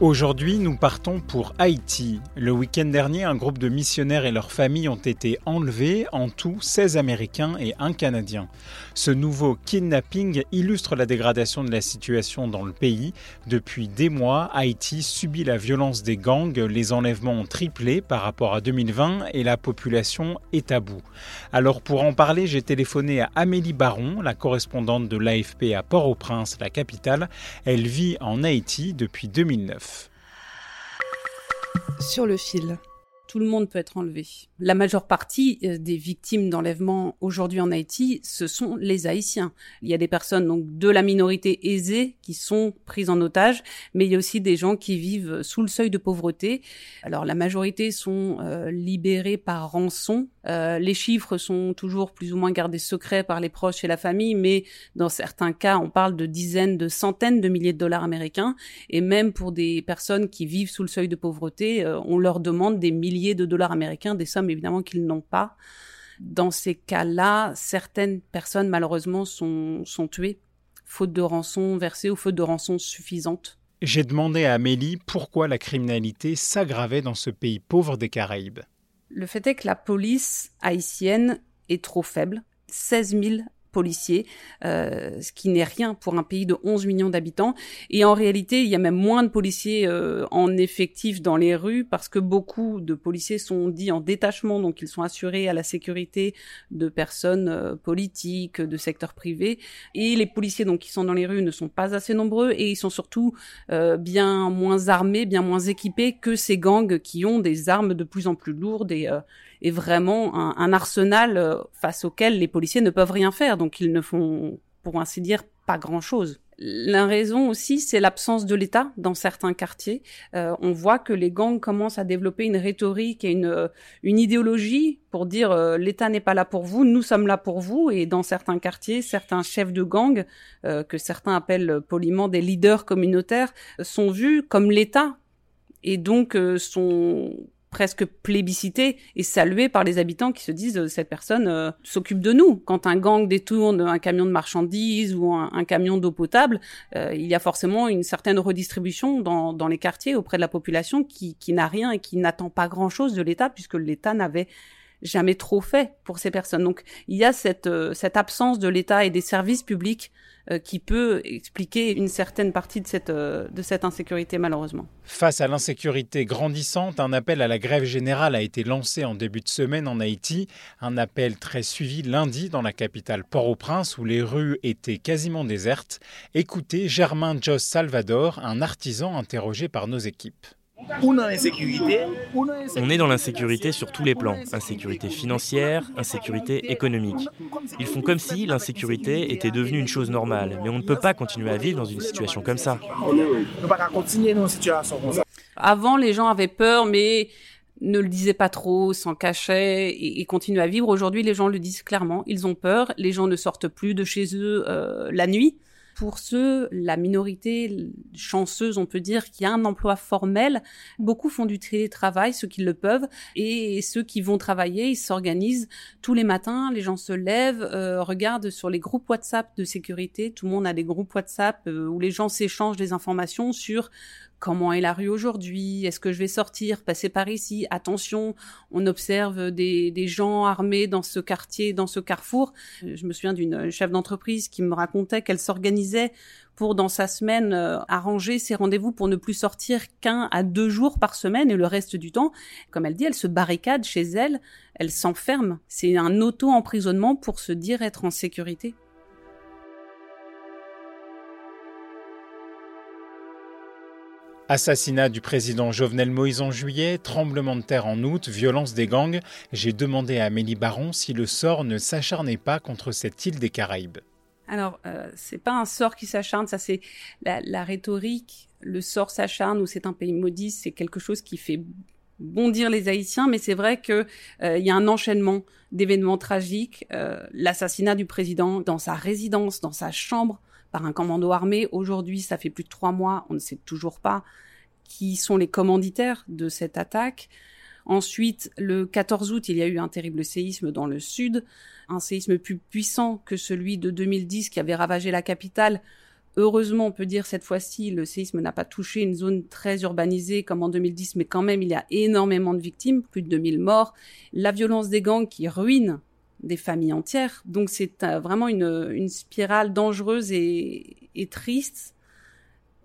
Aujourd'hui, nous partons pour Haïti. Le week-end dernier, un groupe de missionnaires et leurs familles ont été enlevés, en tout 16 Américains et un Canadien. Ce nouveau kidnapping illustre la dégradation de la situation dans le pays. Depuis des mois, Haïti subit la violence des gangs, les enlèvements ont triplé par rapport à 2020 et la population est à bout. Alors pour en parler, j'ai téléphoné à Amélie Baron, la correspondante de l'AFP à Port-au-Prince, la capitale. Elle vit en Haïti depuis 2009. Sur le fil. Tout le monde peut être enlevé. La majeure partie euh, des victimes d'enlèvement aujourd'hui en Haïti, ce sont les Haïtiens. Il y a des personnes donc de la minorité aisée qui sont prises en otage, mais il y a aussi des gens qui vivent sous le seuil de pauvreté. Alors la majorité sont euh, libérés par rançon. Euh, les chiffres sont toujours plus ou moins gardés secrets par les proches et la famille, mais dans certains cas, on parle de dizaines, de centaines de milliers de dollars américains. Et même pour des personnes qui vivent sous le seuil de pauvreté, euh, on leur demande des milliers de dollars américains, des sommes évidemment qu'ils n'ont pas. Dans ces cas-là, certaines personnes malheureusement sont, sont tuées, faute de rançon versée ou faute de rançon suffisante. J'ai demandé à Amélie pourquoi la criminalité s'aggravait dans ce pays pauvre des Caraïbes. Le fait est que la police haïtienne est trop faible. 16 000 policiers, euh, ce qui n'est rien pour un pays de 11 millions d'habitants. Et en réalité, il y a même moins de policiers euh, en effectif dans les rues parce que beaucoup de policiers sont dits en détachement, donc ils sont assurés à la sécurité de personnes euh, politiques, de secteurs privés. Et les policiers donc qui sont dans les rues ne sont pas assez nombreux et ils sont surtout euh, bien moins armés, bien moins équipés que ces gangs qui ont des armes de plus en plus lourdes et, euh, et vraiment un, arsenal face auquel les policiers ne peuvent rien faire. Ils ne font, pour ainsi dire, pas grand-chose. La raison aussi, c'est l'absence de l'État dans certains quartiers. Euh, on voit que les gangs commencent à développer une rhétorique et une, euh, une idéologie pour dire euh, l'État n'est pas là pour vous, nous sommes là pour vous. Et dans certains quartiers, certains chefs de gang, que certains appellent poliment des leaders communautaires, sont vus comme l'État et donc sont presque plébiscité et salué par les habitants qui se disent euh, cette personne euh, s'occupe de nous. Quand un gang détourne un camion de marchandises ou un, camion d'eau potable, euh, il y a forcément une certaine redistribution dans, dans les quartiers auprès de la population qui, qui n'a rien et qui n'attend pas grand-chose de l'État puisque l'État n'avait jamais trop fait pour ces personnes. Donc il y a cette, euh, absence de l'État et des services publics euh, qui peut expliquer une certaine partie de cette, euh, de cette insécurité malheureusement. Face à l'insécurité grandissante, un appel à la grève générale a été lancé en début de semaine en Haïti. Un appel très suivi lundi dans la capitale Port-au-Prince où les rues étaient quasiment désertes. Écoutez Germain Jos Salvador, un artisan interrogé par nos équipes. On est dans l'insécurité sur tous les plans. Insécurité financière, insécurité économique. Ils font comme si l'insécurité était devenue une chose normale, mais on ne peut pas continuer à vivre dans une situation comme ça. Avant, les gens avaient peur, mais ne le disaient pas trop, s'en cachaient et, et continuaient à vivre. Aujourd'hui, les gens le disent clairement. Ils ont peur. Les gens ne sortent plus de chez eux euh, la nuit. Pour ceux, la minorité chanceuse, on peut dire, qui a un emploi formel, beaucoup font du télétravail, ceux qui le peuvent, et ceux qui vont travailler, ils s'organisent tous les matins, les gens se lèvent, euh, regardent sur les groupes WhatsApp de sécurité, tout le monde a des groupes WhatsApp euh, où les gens s'échangent des informations sur comment est la rue aujourd'hui? Est-ce que je vais sortir, passer par ici? Attention, on observe des, des, gens armés dans ce quartier, dans ce carrefour. Je me souviens d'une chef d'entreprise qui me racontait qu'elle s'organisait pour, dans sa semaine, euh, arranger ses rendez-vous pour ne plus sortir qu'un à deux jours par semaine et le reste du temps, comme elle dit, elle se barricade chez elle, elle s'enferme. C'est un auto-emprisonnement pour se dire être en sécurité. Assassinat du président Jovenel Moïse en juillet, tremblement de terre en août, violence des gangs. J'ai demandé à Amélie Baron si le sort ne s'acharnait pas contre cette île des Caraïbes. Alors, euh, c'est pas un sort qui s'acharne, ça c'est la, rhétorique. Le sort s'acharne ou c'est un pays maudit, c'est quelque chose qui fait bondir les Haïtiens, mais c'est vrai que euh, y a un enchaînement d'événements tragiques. Euh, l'assassinat du président dans sa résidence, dans sa chambre, par un commando armé. Aujourd'hui, ça fait plus de trois mois, on ne sait toujours pas qui sont les commanditaires de cette attaque. Ensuite, le 14 août, il y a eu un terrible séisme dans le sud, un séisme plus puissant que celui de 2010 qui avait ravagé la capitale. Heureusement, on peut dire cette fois-ci, le séisme n'a pas touché une zone très urbanisée comme en 2010, mais quand même, il y a énormément de victimes, plus de 2000 morts. La violence des gangs qui ruine des familles entières. Donc c'est euh, vraiment une, spirale dangereuse et, triste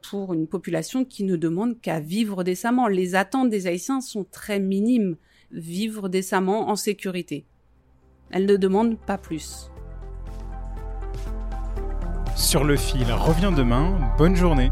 pour une population qui ne demande qu'à vivre décemment. Les attentes des Haïtiens sont très minimes. Vivre décemment en sécurité. Elles ne demandent pas plus. Sur le fil revient demain. Bonne journée.